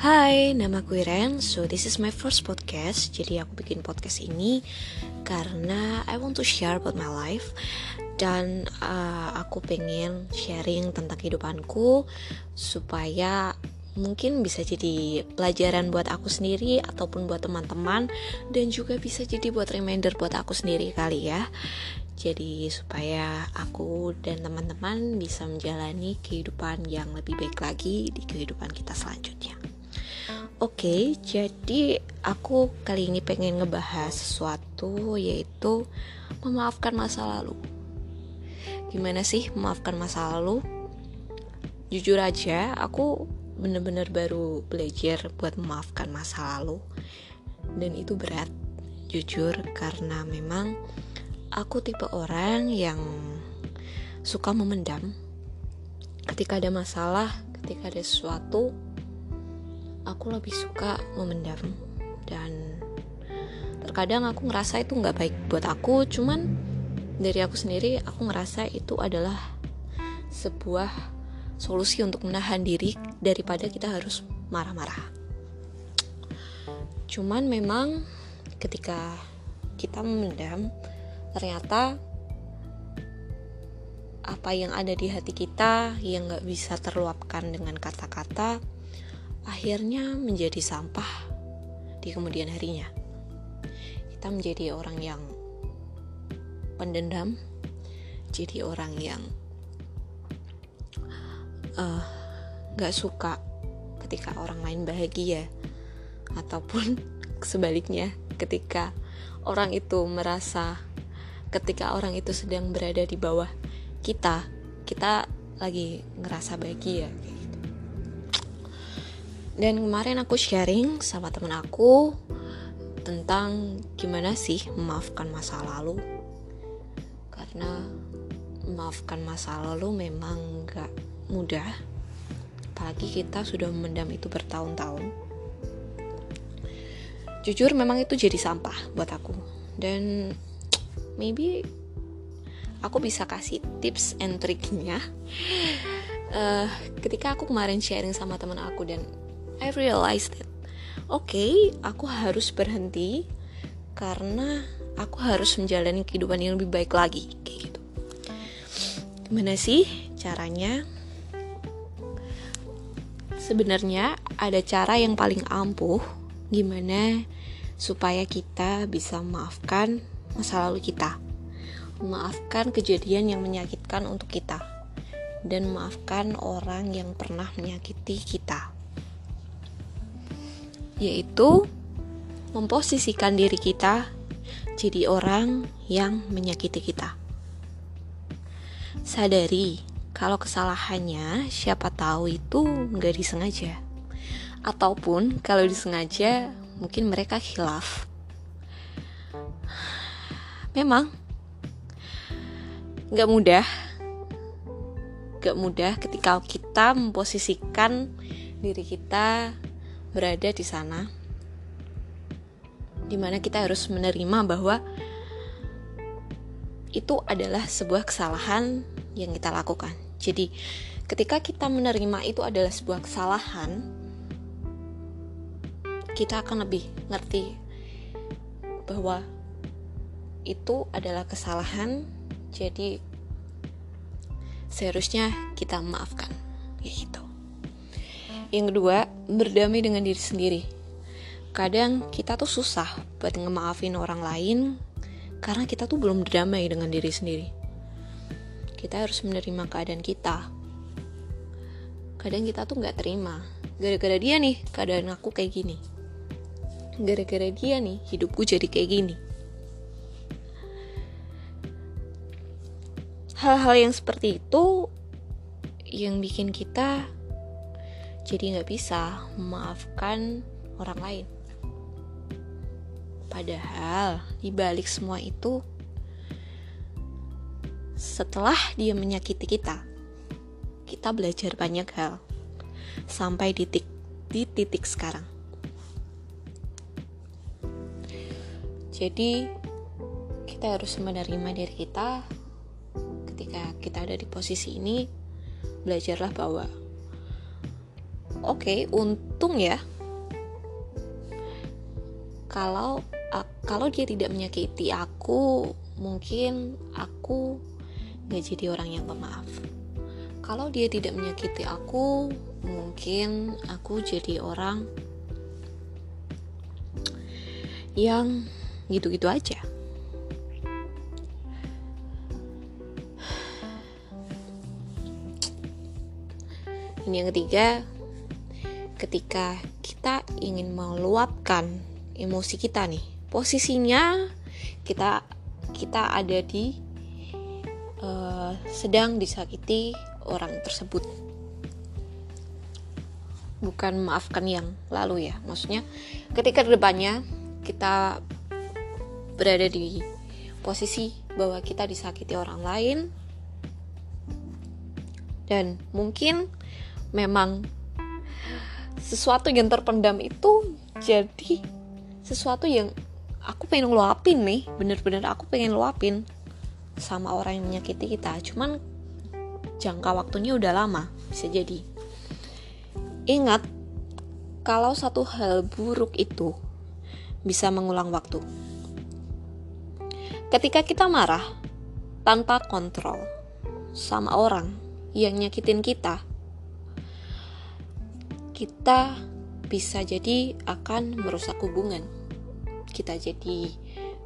Hai, nama aku Iren. So this is my first podcast. Jadi aku bikin podcast ini karena I want to share about my life dan uh, aku pengen sharing tentang kehidupanku supaya mungkin bisa jadi pelajaran buat aku sendiri ataupun buat teman-teman dan juga bisa jadi buat reminder buat aku sendiri kali ya. Jadi supaya aku dan teman-teman bisa menjalani kehidupan yang lebih baik lagi di kehidupan kita selanjutnya. Oke, okay, jadi aku kali ini pengen ngebahas sesuatu yaitu memaafkan masa lalu. Gimana sih memaafkan masa lalu? Jujur aja, aku bener-bener baru belajar buat memaafkan masa lalu. Dan itu berat, jujur, karena memang aku tipe orang yang suka memendam. Ketika ada masalah, ketika ada sesuatu, aku lebih suka memendam. Dan terkadang aku ngerasa itu nggak baik buat aku cuman dari aku sendiri aku ngerasa itu adalah sebuah solusi untuk menahan diri daripada kita harus marah-marah. Cuman memang ketika kita memendam ternyata apa yang ada di hati kita yang nggak bisa terluapkan dengan kata-kata akhirnya menjadi sampah di kemudian harinya. Kita menjadi orang yang pendendam, jadi orang yang uh, gak suka ketika orang lain bahagia, ataupun sebaliknya, ketika orang itu merasa ketika orang itu sedang berada di bawah kita, kita lagi ngerasa bahagia dan kemarin aku sharing sama temen aku tentang gimana sih memaafkan masa lalu. Karena memaafkan masa lalu memang gak mudah. Apalagi kita sudah memendam itu bertahun-tahun. Jujur memang itu jadi sampah buat aku. Dan maybe aku bisa kasih tips and triknya. Uh, ketika aku kemarin sharing sama teman aku dan I realized that oke okay, aku harus berhenti karena aku harus menjalani kehidupan yang lebih baik lagi kayak gitu. Gimana sih caranya? Sebenarnya ada cara yang paling ampuh gimana supaya kita bisa memaafkan masa lalu kita. Memaafkan kejadian yang menyakitkan untuk kita. Dan memaafkan orang yang pernah menyakiti kita yaitu memposisikan diri kita jadi orang yang menyakiti kita. Sadari kalau kesalahannya siapa tahu itu nggak disengaja. Ataupun kalau disengaja mungkin mereka khilaf. Memang nggak mudah, nggak mudah ketika kita memposisikan diri kita berada di sana di mana kita harus menerima bahwa itu adalah sebuah kesalahan yang kita lakukan. Jadi, ketika kita menerima itu adalah sebuah kesalahan, kita akan lebih ngerti bahwa itu adalah kesalahan. Jadi, seharusnya kita maafkan, gitu. Yang kedua, berdamai dengan diri sendiri. Kadang kita tuh susah buat ngemaafin orang lain karena kita tuh belum berdamai dengan diri sendiri. Kita harus menerima keadaan kita. Kadang kita tuh nggak terima. Gara-gara dia nih, keadaan aku kayak gini. Gara-gara dia nih, hidupku jadi kayak gini. Hal-hal yang seperti itu yang bikin kita jadi nggak bisa memaafkan orang lain. Padahal di balik semua itu, setelah dia menyakiti kita, kita belajar banyak hal sampai di titik di titik sekarang. Jadi kita harus menerima diri kita ketika kita ada di posisi ini belajarlah bahwa oke okay, untung ya. Kalau kalau dia tidak menyakiti aku mungkin aku gak jadi orang yang pemaaf. Kalau dia tidak menyakiti aku mungkin aku jadi orang yang gitu-gitu aja. Ini yang ketiga ketika kita ingin meluapkan emosi kita nih. Posisinya kita kita ada di uh, sedang disakiti orang tersebut. Bukan maafkan yang lalu ya. Maksudnya ketika depannya kita berada di posisi bahwa kita disakiti orang lain dan mungkin memang sesuatu yang terpendam itu jadi sesuatu yang aku pengen luapin nih. Bener-bener aku pengen luapin sama orang yang menyakiti kita. Cuman jangka waktunya udah lama bisa jadi. Ingat kalau satu hal buruk itu bisa mengulang waktu. Ketika kita marah tanpa kontrol sama orang yang nyakitin kita kita bisa jadi akan merusak hubungan. Kita jadi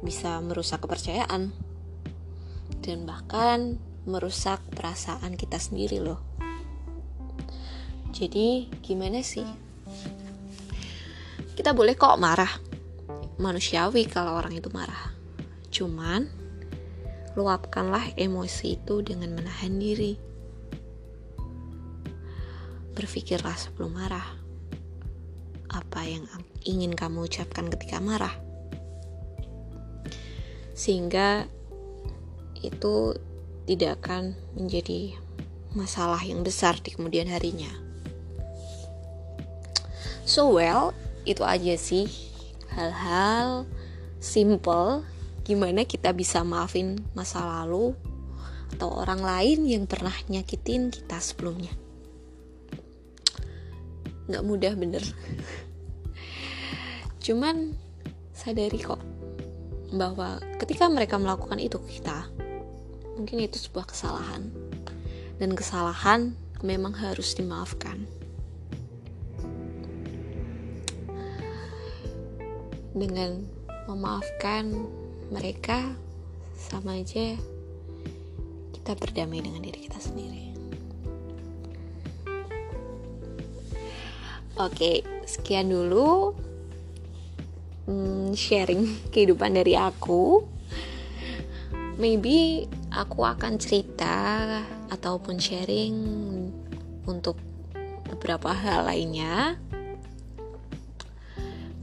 bisa merusak kepercayaan dan bahkan merusak perasaan kita sendiri loh. Jadi gimana sih? Kita boleh kok marah. Manusiawi kalau orang itu marah. Cuman luapkanlah emosi itu dengan menahan diri berpikirlah sebelum marah. Apa yang ingin kamu ucapkan ketika marah? Sehingga itu tidak akan menjadi masalah yang besar di kemudian harinya. So well, itu aja sih hal-hal simple gimana kita bisa maafin masa lalu atau orang lain yang pernah nyakitin kita sebelumnya nggak mudah bener. Cuman sadari kok bahwa ketika mereka melakukan itu ke kita mungkin itu sebuah kesalahan. Dan kesalahan memang harus dimaafkan. Dengan memaafkan mereka sama aja kita berdamai dengan diri kita sendiri Oke, sekian dulu hmm, sharing kehidupan dari aku. Maybe aku akan cerita ataupun sharing untuk beberapa hal lainnya.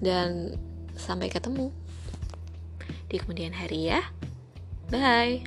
Dan sampai ketemu di kemudian hari ya. Bye.